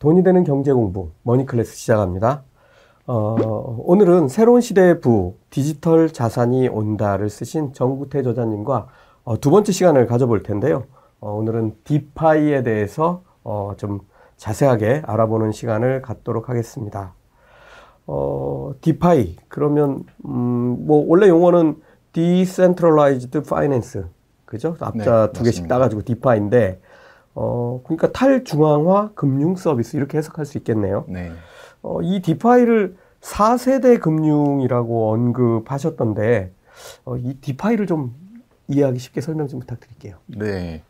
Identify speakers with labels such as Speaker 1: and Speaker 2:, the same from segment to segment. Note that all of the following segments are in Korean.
Speaker 1: 돈이 되는 경제 공부 머니클래스 시작합니다. 어, 오늘은 새로운 시대의 부 디지털 자산이 온다를 쓰신 정구태 저자님과 어, 두 번째 시간을 가져볼 텐데요. 어, 오늘은 DeFi에 대해서 어, 좀 자세하게 알아보는 시간을 갖도록 하겠습니다. 어, DeFi 그러면 음, 뭐 원래 용어는 Decentralized Finance 그죠? 앞자 네, 두 개씩 따가지고 DeFi인데 어, 그러니까 탈중앙화 금융 서비스 이렇게 해석할 수 있겠네요. 네. 어, 이 디파이를 4세대 금융이라고 언급하셨던데 어, 이 디파이를 좀 이해하기 쉽게 설명 좀 부탁드릴게요.
Speaker 2: 네.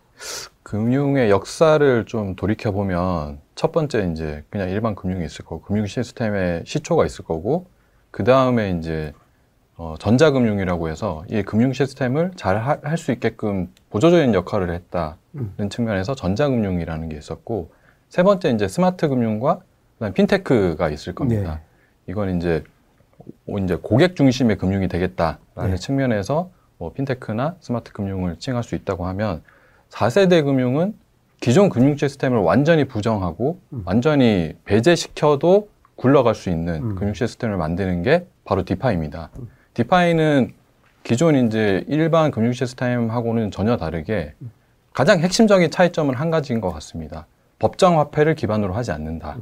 Speaker 2: 금융의 역사를 좀 돌이켜 보면 첫 번째 이제 그냥 일반 금융이 있을 거고 금융 시스템의 시초가 있을 거고 그 다음에 이제 어, 전자금융이라고 해서 이 금융 시스템을 잘 할 수 있게끔 보조적인 역할을 했다는 음. 측면에서 전자금융이라는 게 있었고 세 번째 이제 스마트 금융과 그다음 핀테크가 있을 겁니다. 네. 이건 이제 이제 고객 중심의 금융이 되겠다라는 네. 측면에서 뭐 핀테크나 스마트 금융을 칭할 수 있다고 하면 4세대 금융은 기존 금융 시스템을 완전히 부정하고 음. 완전히 배제시켜도 굴러갈 수 있는 음. 금융 시스템을 만드는 게 바로 DeFi입니다. 음. DeFi는 기존 이제 일반 금융 시스템하고는 전혀 다르게 가장 핵심적인 차이점은 한 가지인 것 같습니다. 법정 화폐를 기반으로 하지 않는다.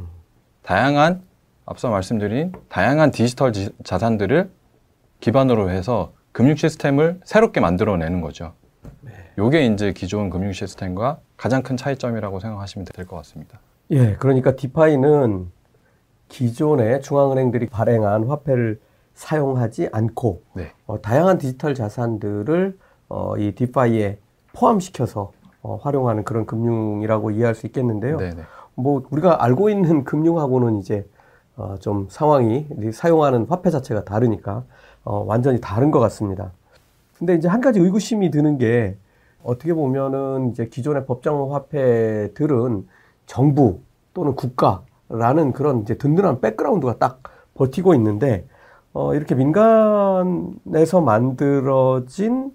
Speaker 2: 다양한 앞서 말씀드린 다양한 디지털 지, 자산들을 기반으로 해서 금융 시스템을 새롭게 만들어내는 거죠. 이게 이제 기존 금융 시스템과 가장 큰 차이점이라고 생각하시면 될 것 같습니다.
Speaker 1: 예, 그러니까 디파이는 기존의 중앙은행들이 발행한 화폐를 사용하지 않고 네. 어, 다양한 디지털 자산들을 어, 이 디파이에 포함시켜서 어, 활용하는 그런 금융이라고 이해할 수 있겠는데요. 네네. 네. 뭐 우리가 알고 있는 금융하고는 이제 어, 좀 상황이 사용하는 화폐 자체가 다르니까 어, 완전히 다른 것 같습니다. 근데 이제 한 가지 의구심이 드는 게 어떻게 보면은 이제 기존의 법정 화폐들은 정부 또는 국가라는 그런 이제 든든한 백그라운드가 딱 버티고 있는데 어, 이렇게 민간에서 만들어진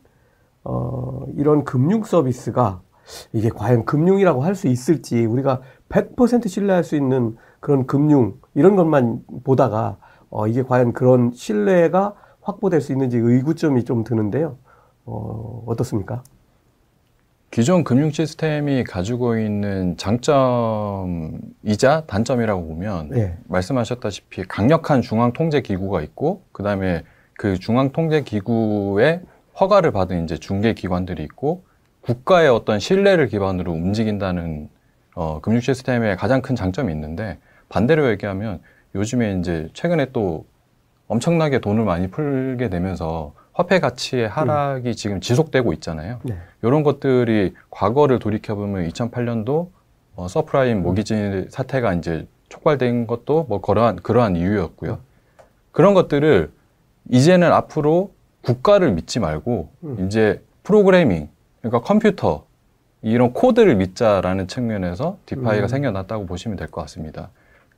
Speaker 1: 어, 이런 금융 서비스가 이게 과연 금융이라고 할 수 있을지 우리가 100% 신뢰할 수 있는 그런 금융 이런 것만 보다가 어, 이게 과연 그런 신뢰가 확보될 수 있는지 의구점이 좀 드는데요. 어, 어떻습니까?
Speaker 2: 기존 금융 시스템이 가지고 있는 장점이자 단점이라고 보면 네. 말씀하셨다시피 강력한 중앙 통제 기구가 있고 그다음에 그 중앙 통제 기구의 허가를 받은 이제 중개 기관들이 있고 국가의 어떤 신뢰를 기반으로 움직인다는 어, 금융 시스템의 가장 큰 장점이 있는데 반대로 얘기하면 요즘에 이제 최근에 또 엄청나게 돈을 많이 풀게 되면서 화폐 가치의 하락이 음. 지금 지속되고 있잖아요. 네. 이런 것들이 과거를 돌이켜보면 2008년도 어, 서브프라임 음. 모기지 사태가 이제 촉발된 것도 뭐 그러한 그러한 이유였고요. 음. 그런 것들을 이제는 앞으로 국가를 믿지 말고 음. 이제 프로그래밍 그러니까 컴퓨터 이런 코드를 믿자라는 측면에서 DeFi가 음. 생겨났다고 보시면 될 것 같습니다.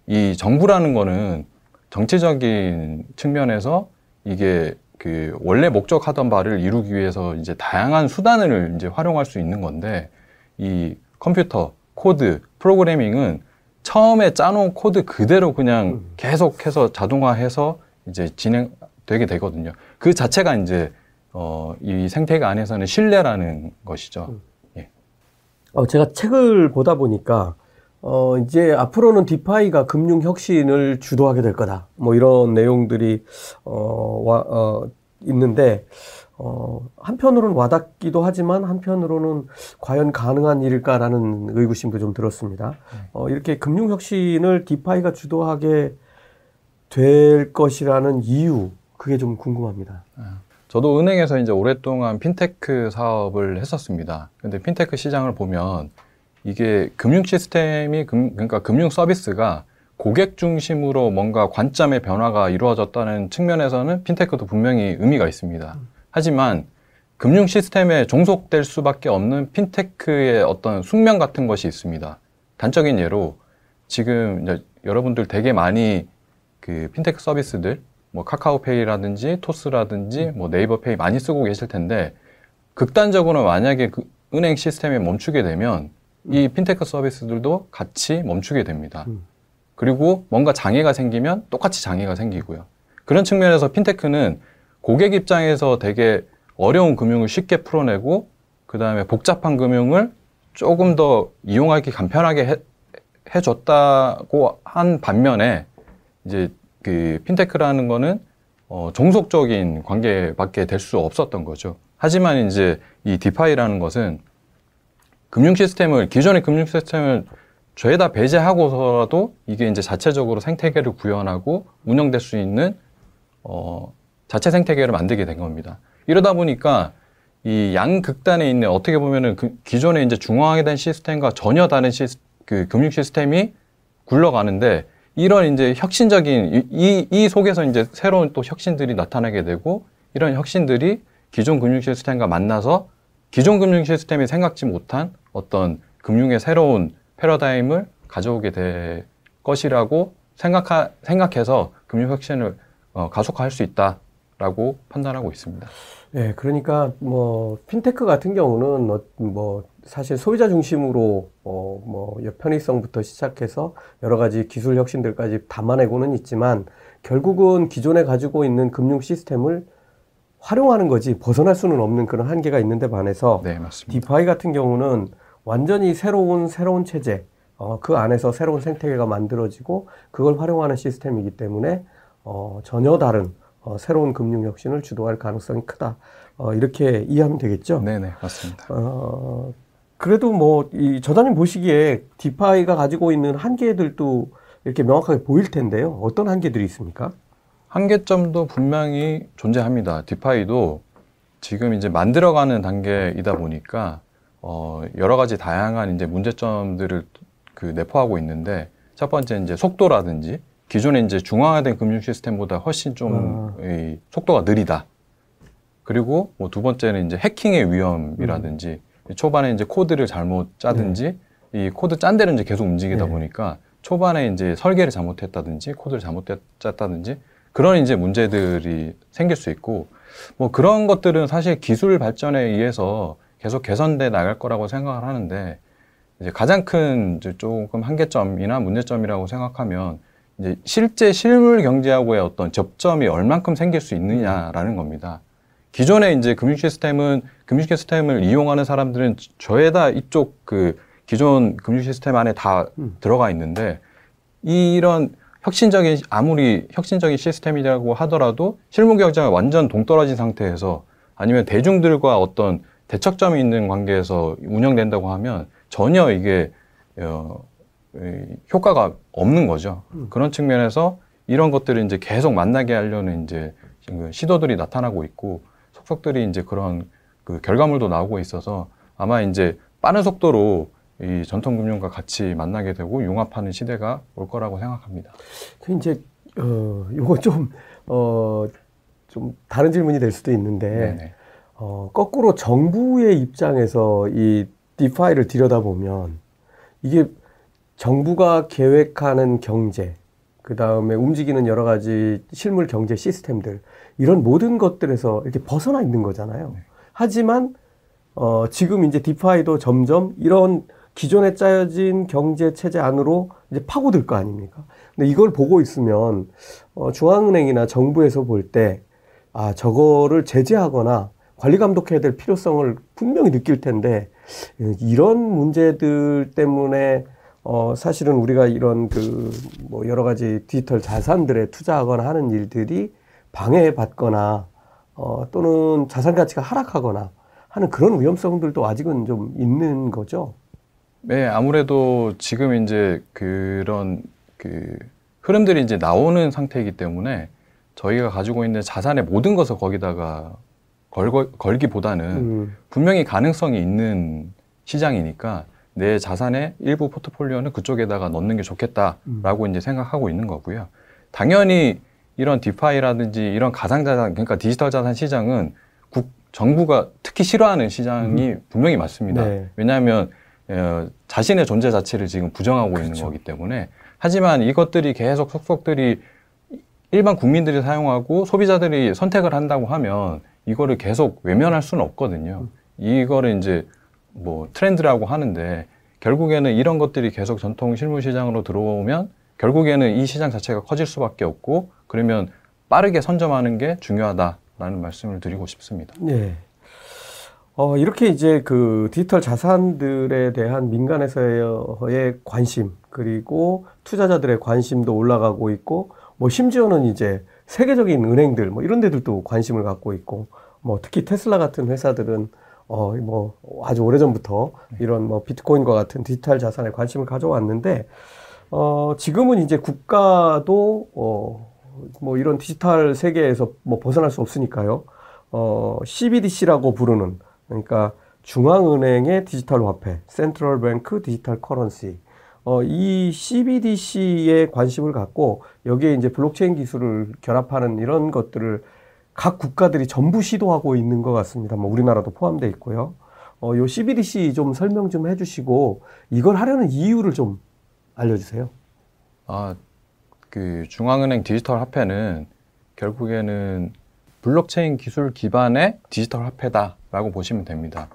Speaker 2: 이 정부라는 거는 정치적인 측면에서 이게 그 원래 목적하던 바를 이루기 위해서 이제 다양한 수단을 이제 활용할 수 있는 건데 이 컴퓨터 코드 프로그래밍은 처음에 짜놓은 코드 그대로 그냥 음. 계속해서 자동화해서 이제 진행되게 되거든요. 그 자체가 이제 어, 이 생태계 안에서는 신뢰라는 것이죠. 음. 예.
Speaker 1: 어, 제가 책을 보다 보니까 어, 이제 앞으로는 DeFi가 금융 혁신을 주도하게 될 거다. 뭐 이런 내용들이, 어, 와, 어, 있는데, 어, 한편으로는 와닿기도 하지만 한편으로는 과연 가능한 일일까라는 의구심도 좀 들었습니다. 어, 이렇게 금융 혁신을 DeFi가 주도하게 될 것이라는 이유, 그게 좀 궁금합니다. 아,
Speaker 2: 저도 은행에서 이제 오랫동안 핀테크 사업을 했었습니다. 근데 핀테크 시장을 보면 이게 금융 시스템이 금, 그러니까 금융 서비스가 고객 중심으로 뭔가 관점의 변화가 이루어졌다는 측면에서는 핀테크도 분명히 의미가 있습니다. 하지만 금융 시스템에 종속될 수밖에 없는 핀테크의 어떤 숙명 같은 것이 있습니다. 단적인 예로 지금 여러분들 되게 많이 그 핀테크 서비스들 뭐 카카오페이라든지 토스라든지 뭐 네이버페이 많이 쓰고 계실 텐데 극단적으로 만약에 그 은행 시스템이 멈추게 되면 이 핀테크 서비스들도 같이 멈추게 됩니다. 음. 그리고 뭔가 장애가 생기면 똑같이 장애가 생기고요. 그런 측면에서 핀테크는 고객 입장에서 되게 어려운 금융을 쉽게 풀어내고 그 다음에 복잡한 금융을 조금 더 이용하기 간편하게 해, 해줬다고 한 반면에 이제 그 핀테크라는 거는 어, 종속적인 관계밖에 될 수 없었던 거죠. 하지만 이제 이 디파이라는 것은 금융 시스템을 기존의 금융 시스템을 죄다 배제하고서라도 이게 이제 자체적으로 생태계를 구현하고 운영될 수 있는 어, 자체 생태계를 만들게 된 겁니다. 이러다 보니까 이 양극단에 있는 어떻게 보면은 그 기존에 이제 중앙화된 시스템과 전혀 다른 시스, 그 금융 시스템이 굴러가는데 이런 이제 혁신적인 이, 이 속에서 이제 새로운 또 혁신들이 나타나게 되고 이런 혁신들이 기존 금융 시스템과 만나서 기존 금융 시스템이 생각지 못한 어떤 금융의 새로운 패러다임을 가져오게 될 것이라고 생각하, 생각해서 금융 혁신을 어, 가속화할 수 있다라고 판단하고 있습니다.
Speaker 1: 네, 그러니까 뭐 핀테크 같은 경우는 어, 뭐 사실 소비자 중심으로 어, 뭐 편의성부터 시작해서 여러 가지 기술 혁신들까지 담아내고는 있지만 결국은 기존에 가지고 있는 금융 시스템을 활용하는 거지 벗어날 수는 없는 그런 한계가 있는데 반해서 네, 디파이 같은 경우는 완전히 새로운 새로운 체제 어, 그 안에서 새로운 생태계가 만들어지고 그걸 활용하는 시스템이기 때문에 어, 전혀 다른 어, 새로운 금융 혁신을 주도할 가능성이 크다. 어, 이렇게 이해하면 되겠죠?
Speaker 2: 네네, 맞습니다. 어,
Speaker 1: 그래도 뭐, 이 저자님 보시기에 DeFi가 가지고 있는 한계들도 이렇게 명확하게 보일 텐데요. 어떤 한계들이 있습니까?
Speaker 2: 한계점도 분명히 존재합니다. DeFi도 지금 이제 만들어가는 단계이다 보니까 어, 여러 가지 다양한 이제 문제점들을 그 내포하고 있는데 첫 번째 이제 속도라든지 기존에 이제 중앙화된 금융 시스템보다 훨씬 좀 아. 이, 속도가 느리다. 그리고 뭐 두 번째는 이제 해킹의 위험이라든지 음. 초반에 이제 코드를 잘못 짜든지 네. 이 코드 짠 데를 이제 계속 움직이다 네. 보니까 초반에 이제 설계를 잘못했다든지 코드를 잘못 짰다든지 그런 이제 문제들이 생길 수 있고 뭐 그런 것들은 사실 기술 발전에 의해서 계속 개선돼 나갈 거라고 생각을 하는데 이제 가장 큰 이제 조금 한계점이나 문제점이라고 생각하면 이제 실제 실물 경제하고의 어떤 접점이 얼만큼 생길 수 있느냐라는 겁니다. 기존에 이제 금융 시스템은 금융 시스템을 이용하는 사람들은 저에다 이쪽 그 기존 금융 시스템 안에 다 음. 들어가 있는데 이런 혁신적인 아무리 혁신적인 시스템이라고 하더라도 실무 경제가 완전 동떨어진 상태에서 아니면 대중들과 어떤 대척점이 있는 관계에서 운영된다고 하면 전혀 이게 어, 효과가 없는 거죠. 음. 그런 측면에서 이런 것들을 이제 계속 만나게 하려는 이제 시도들이 나타나고 있고 속속들이 이제 그런 그 결과물도 나오고 있어서 아마 이제 빠른 속도로 이 전통 금융과 같이 만나게 되고 융합하는 시대가 올 거라고 생각합니다.
Speaker 1: 그 이제 어 요거 좀 어, 좀 다른 질문이 될 수도 있는데 네네. 어, 거꾸로 정부의 입장에서 이 디파이를 들여다보면 이게 정부가 계획하는 경제, 그 다음에 움직이는 여러 가지 실물 경제 시스템들, 이런 모든 것들에서 이렇게 벗어나 있는 거잖아요. 네. 하지만, 어, 지금 이제 디파이도 점점 이런 기존에 짜여진 경제 체제 안으로 이제 파고들 거 아닙니까? 근데 이걸 보고 있으면, 어, 중앙은행이나 정부에서 볼 때, 아, 저거를 제재하거나 관리 감독해야 될 필요성을 분명히 느낄 텐데, 이런 문제들 때문에 어, 사실은 우리가 이런 그, 뭐, 여러 가지 디지털 자산들에 투자하거나 하는 일들이 방해받거나, 어, 또는 자산 가치가 하락하거나 하는 그런 위험성들도 아직은 좀 있는 거죠.
Speaker 2: 네, 아무래도 지금 이제 그런 그 흐름들이 이제 나오는 상태이기 때문에 저희가 가지고 있는 자산의 모든 것을 거기다가 걸, 걸기보다는 음. 분명히 가능성이 있는 시장이니까 내 자산의 일부 포트폴리오는 그쪽에다가 넣는 게 좋겠다라고 음. 이제 생각하고 있는 거고요. 당연히 이런 디파이라든지 이런 가상자산, 그러니까 디지털 자산 시장은 국, 정부가 특히 싫어하는 시장이 음. 분명히 맞습니다. 네. 왜냐하면 어, 자신의 존재 자체를 지금 부정하고 그렇죠. 있는 거기 때문에 하지만 이것들이 계속 속속들이 일반 국민들이 사용하고 소비자들이 선택을 한다고 하면 이거를 계속 외면할 수는 없거든요. 음. 이거를 이제 뭐 트렌드라고 하는데 결국에는 이런 것들이 계속 전통 실물 시장으로 들어오면 결국에는 이 시장 자체가 커질 수밖에 없고 그러면 빠르게 선점하는 게 중요하다라는 말씀을 드리고 싶습니다.
Speaker 1: 네. 어, 이렇게 이제 그 디지털 자산들에 대한 민간에서의 관심, 그리고 투자자들의 관심도 올라가고 있고, 뭐 심지어는 이제 세계적인 은행들, 뭐 이런 데들도 관심을 갖고 있고, 뭐 특히 테슬라 같은 회사들은 어, 뭐 아주 오래전부터 이런 뭐 비트코인과 같은 디지털 자산에 관심을 가져왔는데, 어, 지금은 이제 국가도, 어, 뭐 이런 디지털 세계에서 뭐 벗어날 수 없으니까요. 어, CBDC라고 부르는 그러니까 중앙은행의 디지털 화폐, Central Bank Digital Currency. 어, 이 CBDC에 관심을 갖고 여기에 이제 블록체인 기술을 결합하는 이런 것들을 각 국가들이 전부 시도하고 있는 것 같습니다. 뭐 우리나라도 포함되어 있고요. 어, 요 CBDC 좀 설명 좀 해주시고 이걸 하려는 이유를 좀 알려주세요.
Speaker 2: 아, 그 중앙은행 디지털 화폐는 결국에는 블록체인 기술 기반의 디지털 화폐다라고 보시면 됩니다.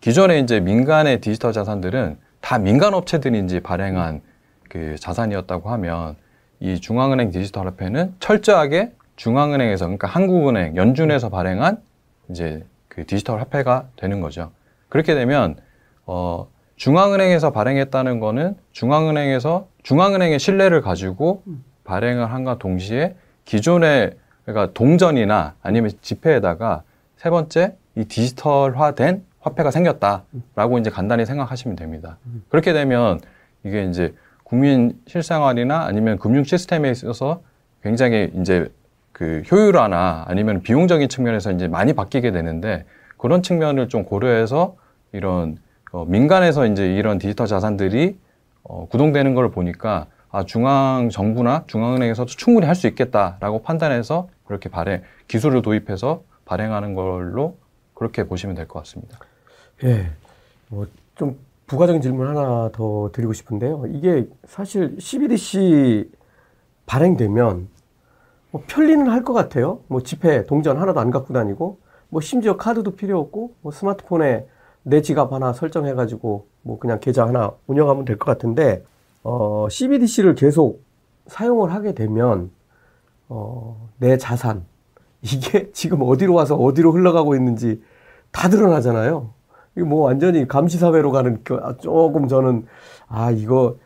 Speaker 2: 기존에 이제 민간의 디지털 자산들은 다 민간 업체들인지 발행한 그 자산이었다고 하면 이 중앙은행 디지털 화폐는 철저하게 중앙은행에서 그러니까 한국은행 연준에서 발행한 이제 그 디지털 화폐가 되는 거죠. 그렇게 되면 어 중앙은행에서 발행했다는 거는 중앙은행에서 중앙은행의 신뢰를 가지고 발행을 한과 동시에 기존의 그러니까 동전이나 아니면 지폐에다가 세 번째 이 디지털화된 화폐가 생겼다라고 이제 간단히 생각하시면 됩니다. 그렇게 되면 이게 이제 국민 실생활이나 아니면 금융 시스템에 있어서 굉장히 이제 그 효율화나 아니면 비용적인 측면에서 이제 많이 바뀌게 되는데 그런 측면을 좀 고려해서 이런 어 민간에서 이제 이런 디지털 자산들이 어 구동되는 걸 보니까 아 중앙 정부나 중앙은행에서도 충분히 할 수 있겠다라고 판단해서 그렇게 발행 기술을 도입해서 발행하는 걸로 그렇게 보시면 될 것 같습니다.
Speaker 1: 예. 뭐좀 부가적인 질문 하나 더 드리고 싶은데요. 이게 사실 CBDC 발행되면 뭐 편리는 할 것 같아요. 뭐 지폐, 동전 하나도 안 갖고 다니고 뭐 심지어 카드도 필요 없고 뭐 스마트폰에 내 지갑 하나 설정해 가지고 뭐 그냥 계좌 하나 운영하면 될 것 같은데 어 CBDC를 계속 사용을 하게 되면 어, 내 자산, 이게 지금 어디로 와서 어디로 흘러가고 있는지 다 드러나잖아요. 이게 뭐 완전히 감시사회로 가는, 아, 조금 저는, 아, 이거,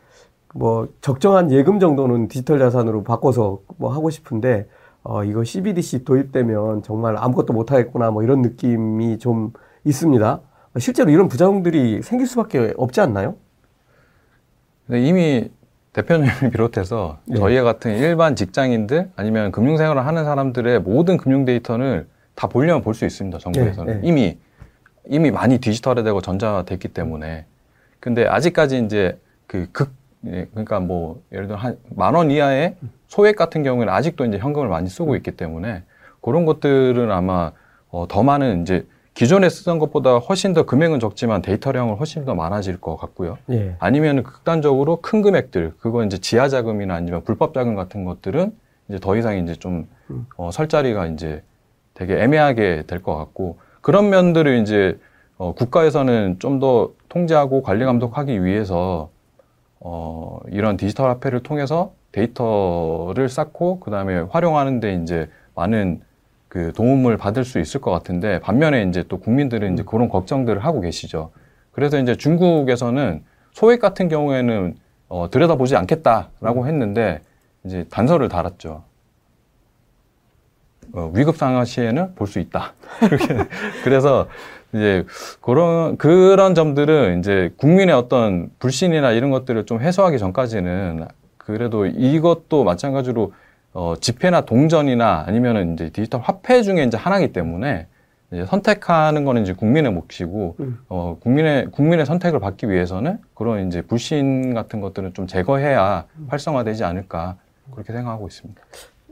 Speaker 1: 뭐, 적정한 예금 정도는 디지털 자산으로 바꿔서 뭐 하고 싶은데, 어, 이거 CBDC 도입되면 정말 아무것도 못 하겠구나, 뭐 이런 느낌이 좀 있습니다. 실제로 이런 부작용들이 생길 수밖에 없지 않나요?
Speaker 2: 이미 대표님을 비롯해서 네. 저희 같은 일반 직장인들 아니면 금융생활을 하는 사람들의 모든 금융 데이터를 다 보려면 볼 수 있습니다. 정부에서는 네, 네. 이미 이미 많이 디지털화되고 전자화됐기 때문에 근데 아직까지 이제 그극 예, 그러니까 뭐 예를 들어 한 만 원 이하의 소액 같은 경우에는 아직도 이제 현금을 많이 쓰고 있기 때문에 그런 것들은 아마 어, 더 많은 이제 기존에 쓰던 것보다 훨씬 더 금액은 적지만 데이터량은 훨씬 더 많아질 것 같고요. 예. 아니면 극단적으로 큰 금액들, 그거 이제 지하 자금이나 아니면 불법 자금 같은 것들은 이제 더 이상 이제 좀 음. 어, 설 자리가 이제 되게 애매하게 될 것 같고 그런 면들을 이제 어, 국가에서는 좀 더 통제하고 관리 감독하기 위해서 어, 이런 디지털 화폐를 통해서 데이터를 쌓고 그 다음에 활용하는데 이제 많은 그 도움을 받을 수 있을 것 같은데 반면에 이제 또 국민들은 이제 그런 걱정들을 하고 계시죠. 그래서 이제 중국에서는 소액 같은 경우에는 어, 들여다보지 않겠다라고 음. 했는데 이제 단서를 달았죠. 어, 위급 상황 시에는 볼 수 있다. 그래서 이제 그런 그런 점들은 이제 국민의 어떤 불신이나 이런 것들을 좀 해소하기 전까지는 그래도 이것도 마찬가지로 어, 지폐나 동전이나 아니면은 이제 디지털 화폐 중에 이제 하나이기 때문에 이제 선택하는 거는 이제 국민의 몫이고 음. 어, 국민의 국민의 선택을 받기 위해서는 그런 이제 불신 같은 것들은 좀 제거해야 음. 활성화되지 않을까 그렇게 생각하고 있습니다.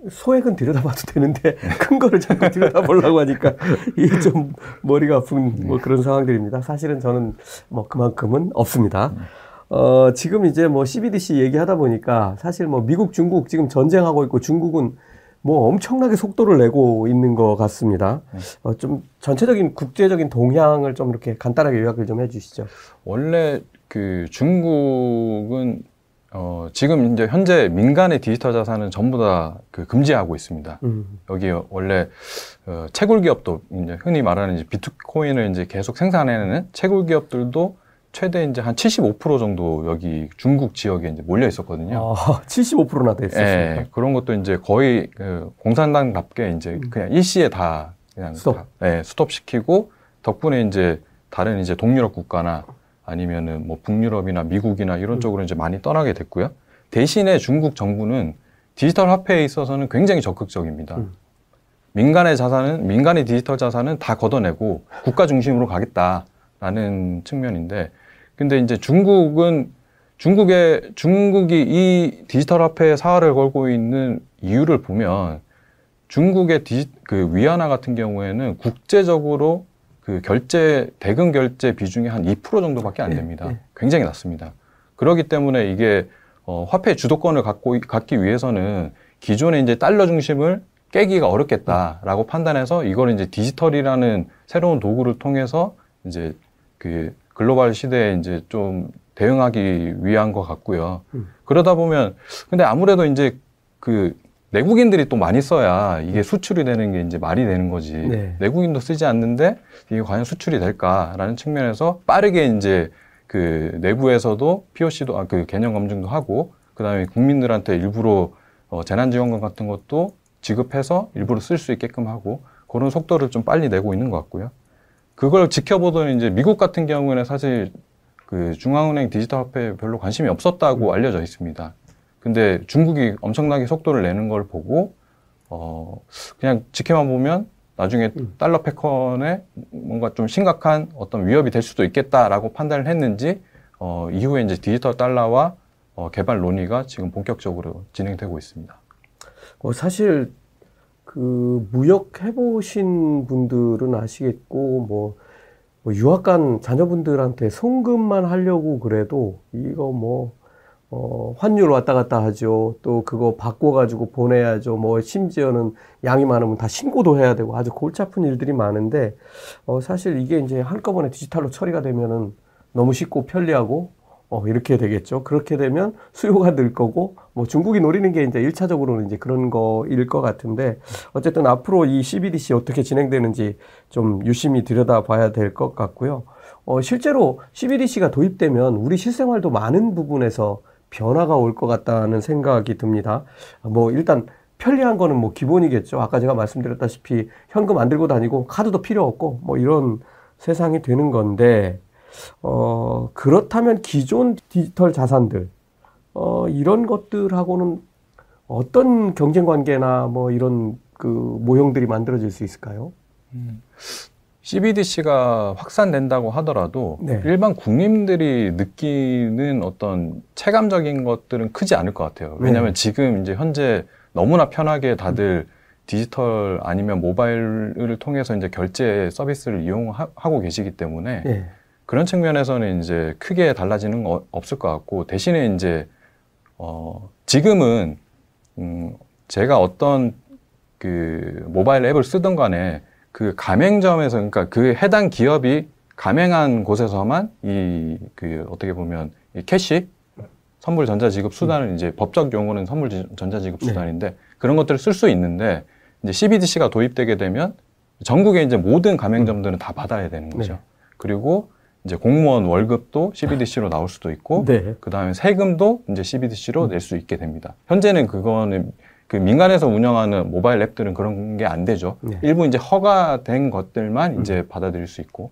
Speaker 1: 소액은 들여다봐도 되는데 네. 큰 거를 자꾸 들여다보려고 하니까 이게 좀 머리가 아픈 뭐 네. 그런 상황들입니다. 사실은 저는 뭐 그만큼은 없습니다. 네. 어, 지금 이제 뭐 CBDC 얘기하다 보니까 사실 뭐 미국, 중국 지금 전쟁하고 있고 중국은 뭐 엄청나게 속도를 내고 있는 것 같습니다. 네. 어, 좀 전체적인 국제적인 동향을 좀 이렇게 간단하게 요약을 좀 해주시죠.
Speaker 2: 원래 그 중국은 어, 지금 이제 현재 민간의 디지털 자산은 전부 다 그 금지하고 있습니다. 음. 여기 원래 어, 채굴 기업도 이제 흔히 말하는 이제 비트코인을 이제 계속 생산해내는 채굴 기업들도 최대 이제 한 75% 정도 여기 중국 지역에 이제 몰려 있었거든요.
Speaker 1: 아, 75%나 됐었습니까?
Speaker 2: 네, 그런 것도 이제 거의 그 공산당답게 이제 음. 그냥 일시에 다 그냥
Speaker 1: 스톱.
Speaker 2: 다, 네, 스톱 시키고 덕분에 이제 다른 이제 동유럽 국가나 아니면은 뭐 북유럽이나 미국이나 이런 음. 쪽으로 이제 많이 떠나게 됐고요. 대신에 중국 정부는 디지털 화폐에 있어서는 굉장히 적극적입니다. 음. 민간의 자산은 민간의 디지털 자산은 다 걷어내고 국가 중심으로 가겠다 라는 측면인데 근데 이제 중국은 중국의 중국이 이 디지털 화폐 사활을 걸고 있는 이유를 보면 중국의 디, 그 위안화 같은 경우에는 국제적으로 그 결제 대금 결제 비중이 한 2% 정도밖에 안 네, 됩니다. 네, 네. 굉장히 낮습니다. 그렇기 때문에 이게 어, 화폐 주도권을 갖고 갖기 위해서는 기존의 이제 달러 중심을 깨기가 어렵겠다라고 판단해서 이걸 이제 디지털이라는 새로운 도구를 통해서 이제 그 글로벌 시대에 이제 좀 대응하기 위한 것 같고요. 음. 그러다 보면 근데 아무래도 이제 그 내국인들이 또 많이 써야 이게 수출이 되는 게 이제 말이 되는 거지. 네. 내국인도 쓰지 않는데 이게 과연 수출이 될까라는 측면에서 빠르게 이제 그 내부에서도 POC도 아, 그 개념 검증도 하고 그다음에 국민들한테 일부러 어, 재난지원금 같은 것도 지급해서 일부러 쓸 수 있게끔 하고 그런 속도를 좀 빨리 내고 있는 것 같고요. 그걸 지켜보던 이제 미국 같은 경우에는 사실 그 중앙은행 디지털 화폐에 별로 관심이 없었다고 알려져 있습니다. 근데 중국이 엄청나게 속도를 내는 걸 보고 어 그냥 지켜만 보면 나중에 음. 달러 패컨에 뭔가 좀 심각한 어떤 위협이 될 수도 있겠다라고 판단을 했는지 어 이후에 이제 디지털 달러와 어 개발 논의가 지금 본격적으로 진행되고 있습니다.
Speaker 1: 어 사실 그 무역 해보신 분들은 아시겠고 뭐, 뭐 유학 간 자녀분들한테 송금만 하려고 그래도 이거 뭐 어, 환율 왔다 갔다 하죠. 또 그거 바꿔가지고 보내야죠. 뭐, 심지어는 양이 많으면 다 신고도 해야 되고 아주 골치 아픈 일들이 많은데, 어, 사실 이게 이제 한꺼번에 디지털로 처리가 되면은 너무 쉽고 편리하고, 어, 이렇게 되겠죠. 그렇게 되면 수요가 늘 거고, 뭐 중국이 노리는 게 이제 일차적으로는 이제 그런 거일 것 같은데, 어쨌든 앞으로 이 CBDC 어떻게 진행되는지 좀 유심히 들여다 봐야 될 것 같고요. 어, 실제로 CBDC가 도입되면 우리 실생활도 많은 부분에서 변화가 올 것 같다는 생각이 듭니다. 뭐 일단 편리한 거는 뭐 기본이겠죠. 아까 제가 말씀드렸다시피 현금 안 들고 다니고 카드도 필요 없고 뭐 이런 세상이 되는 건데 어 그렇다면 기존 디지털 자산들 어 이런 것들하고는 어떤 경쟁 관계나 뭐 이런 그 모형들이 만들어질 수 있을까요? 음.
Speaker 2: CBDC가 확산된다고 하더라도 네. 일반 국민들이 느끼는 어떤 체감적인 것들은 크지 않을 것 같아요. 왜냐하면 네. 지금 이제 현재 너무나 편하게 다들 디지털 아니면 모바일을 통해서 이제 결제 서비스를 이용하고 계시기 때문에 네. 그런 측면에서는 이제 크게 달라지는 거 없을 것 같고 대신에 이제 어 지금은 음 제가 어떤 그 모바일 앱을 쓰던 간에 그 가맹점에서 그러니까 그 해당 기업이 가맹한 곳에서만 이 그 어떻게 보면 이 캐시 선물 전자지급 수단을 음. 이제 법적 용어는 선물 전자지급 네. 수단인데 네. 그런 것들을 쓸 수 있는데 이제 CBDC가 도입되게 되면 전국의 이제 모든 가맹점들은 음. 다 받아야 되는 거죠. 네. 그리고 이제 공무원 월급도 CBDC로 나올 수도 있고 네. 그다음에 세금도 이제 CBDC로 음. 낼수 있게 됩니다. 현재는 그거는 그 민간에서 운영하는 모바일 앱들은 그런 게 안 되죠. 네. 일부 이제 허가된 것들만 음. 이제 받아들일 수 있고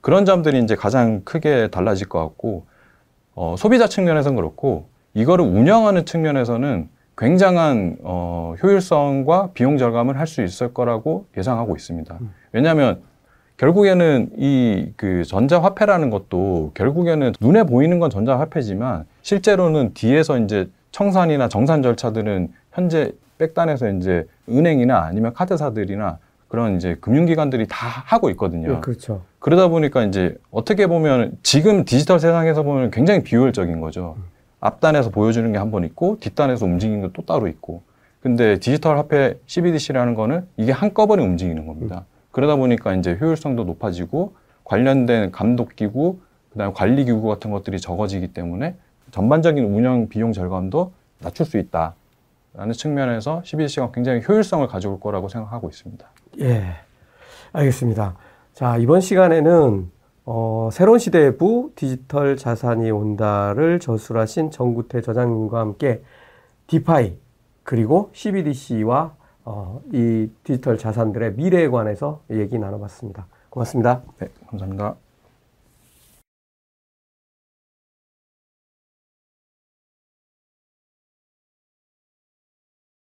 Speaker 2: 그런 점들이 이제 가장 크게 달라질 것 같고 어, 소비자 측면에서는 그렇고 이거를 운영하는 측면에서는 굉장한 어, 효율성과 비용 절감을 할 수 있을 거라고 예상하고 있습니다. 음. 왜냐하면 결국에는 이 그 전자화폐라는 것도 결국에는 눈에 보이는 건 전자화폐지만 실제로는 뒤에서 이제 청산이나 정산 절차들은 현재 백단에서 이제 은행이나 아니면 카드사들이나 그런 이제 금융기관들이 다 하고 있거든요.
Speaker 1: 네, 그렇죠.
Speaker 2: 그러다 보니까 이제 어떻게 보면 지금 디지털 세상에서 보면 굉장히 비효율적인 거죠. 음. 앞단에서 보여주는 게 한 번 있고 뒷단에서 움직이는 게 또 따로 있고. 근데 디지털 화폐 CBDC라는 거는 이게 한꺼번에 움직이는 겁니다. 음. 그러다 보니까 이제 효율성도 높아지고 관련된 감독 기구 그다음에 관리 기구 같은 것들이 적어지기 때문에 전반적인 운영 비용 절감도 낮출 수 있다 라는 측면에서 CBDC가 굉장히 효율성을 가져올 거라고 생각하고 있습니다.
Speaker 1: 예, 알겠습니다. 자 이번 시간에는 어, 새로운 시대의 부 디지털 자산이 온다를 저술하신 정구태 저장님과 함께 디파이 그리고 CBDC와 어, 이 디지털 자산들의 미래에 관해서 얘기 나눠봤습니다. 고맙습니다.
Speaker 2: 네, 감사합니다.